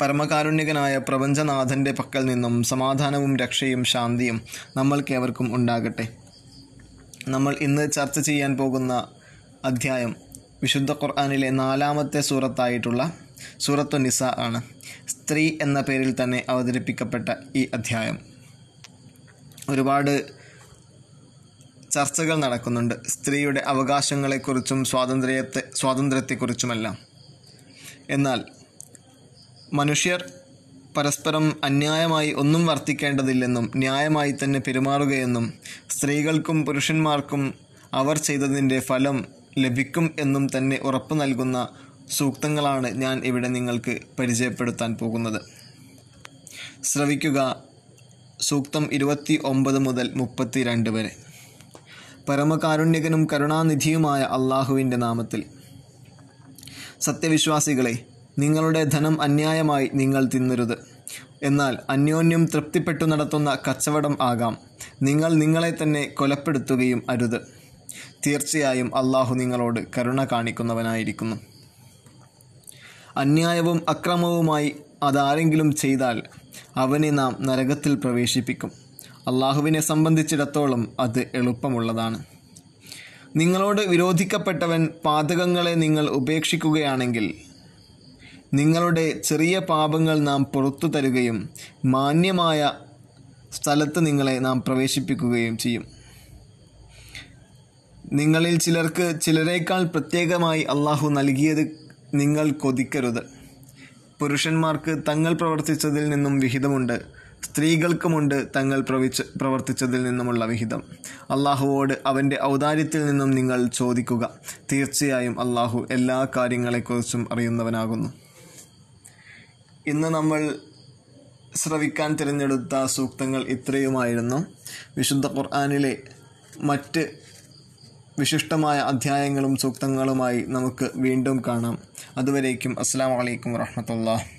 പരമകാരുണ്യകനായ പ്രപഞ്ചനാഥന്റെ പക്കൽ നിന്നും സമാധാനവും രക്ഷയും ശാന്തിയും നമ്മൾക്കേവർക്കും ഉണ്ടാകട്ടെ. നമ്മൾ ഇന്ന് ചർച്ച ചെയ്യാൻ പോകുന്ന അധ്യായം വിശുദ്ധ ഖുർആാനിലെ നാലാമത്തെ സൂറത്തായിട്ടുള്ള സൂറത്തു നിസ ആണ്. സ്ത്രീ എന്ന പേരിൽ തന്നെ അവതരിപ്പിക്കപ്പെട്ട ഈ അധ്യായം. ഒരുപാട് ചർച്ചകൾ നടക്കുന്നുണ്ട്. സ്ത്രീയുടെ അവകാശങ്ങളെക്കുറിച്ചും സ്വാതന്ത്ര്യത്തെ സ്വാതന്ത്ര്യത്തെക്കുറിച്ചുമെല്ലാം. എന്നാൽ മനുഷ്യർ പരസ്പരം അന്യായമായി ഒന്നും വർത്തിക്കേണ്ടതില്ലെന്നും ന്യായമായി തന്നെ പെരുമാറുകയെന്നും സ്ത്രീകൾക്കും പുരുഷന്മാർക്കും അവർ ചെയ്തതിന്റെ ഫലം ലഭിക്കും എന്നും തന്നെ ഉറപ്പു നൽകുന്ന സൂക്തങ്ങളാണ് ഞാൻ ഇവിടെ നിങ്ങൾക്ക് പരിചയപ്പെടുത്താൻ പോകുന്നത്. ശ്രവിക്കുക. സൂക്തം ഇരുപത്തി ഒമ്പത് മുതൽ മുപ്പത്തി രണ്ട് വരെ. പരമകാരുണ്യകനും കരുണാനിധിയുമായ അള്ളാഹുവിന്റെ നാമത്തിൽ. സത്യവിശ്വാസികളെ നിങ്ങളുടെ ധനം അന്യായമായി നിങ്ങൾ തിന്നരുത്. എന്നാൽ അന്യോന്യം തൃപ്തിപ്പെട്ടു നടത്തുന്ന കച്ചവടം ആകാം. നിങ്ങൾ നിങ്ങളെ തന്നെ കൊലപ്പെടുത്തുകയും അരുത്. തീർച്ചയായും അള്ളാഹു നിങ്ങളോട് കരുണ കാണിക്കുന്നവനായിരിക്കുന്നു. അന്യായവും അക്രമവുമായി അതാരെങ്കിലും ചെയ്താൽ അവനെ നാം നരകത്തിൽ പ്രവേശിപ്പിക്കും. അള്ളാഹുവിനെ സംബന്ധിച്ചിടത്തോളം അത് എളുപ്പമുള്ളതാണ്. നിങ്ങളോട് വിരോധിക്കപ്പെട്ടവൻ പാതകങ്ങളെ നിങ്ങൾ ഉപേക്ഷിക്കുകയാണെങ്കിൽ നിങ്ങളുടെ ചെറിയ പാപങ്ങൾ നാം പുറത്തു തരുകയും മാന്യമായ സ്ഥലത്ത് നിങ്ങളെ നാം പ്രവേശിപ്പിക്കുകയും ചെയ്യും. നിങ്ങളിൽ ചിലർക്ക് ചിലരേക്കാൾ പ്രത്യേകമായി അള്ളാഹു നൽകിയത് നിങ്ങൾ കൊതിക്കരുത്. പുരുഷന്മാർക്ക് തങ്ങൾ പ്രവർത്തിച്ചതിൽ നിന്നും വിഹിതമുണ്ട്. സ്ത്രീകൾക്കുമുണ്ട് തങ്ങൾ പ്രവിച്ച് പ്രവർത്തിച്ചതിൽ നിന്നുമുള്ള വിഹിതം. അള്ളാഹുവോട് അവന്റെ ഔദാര്യത്തിൽ നിന്നും നിങ്ങൾ ചോദിക്കുക. തീർച്ചയായും അള്ളാഹു എല്ലാ കാര്യങ്ങളെക്കുറിച്ചും അറിയുന്നവനാകുന്നു. ഇന്ന് നമ്മൾ ശ്രവിക്കാൻ തിരഞ്ഞെടുത്ത സൂക്തങ്ങൾ ഇത്രയുമായിരുന്നു. വിശുദ്ധ ഖുർആാനിലെ മറ്റ് വിശിഷ്ടമായ അധ്യായങ്ങളും സൂക്തങ്ങളുമായി നമുക്ക് വീണ്ടും കാണാം. അതുവരേക്കും അസ്സാം വലൈക്കും വറഹമത്തുള്ള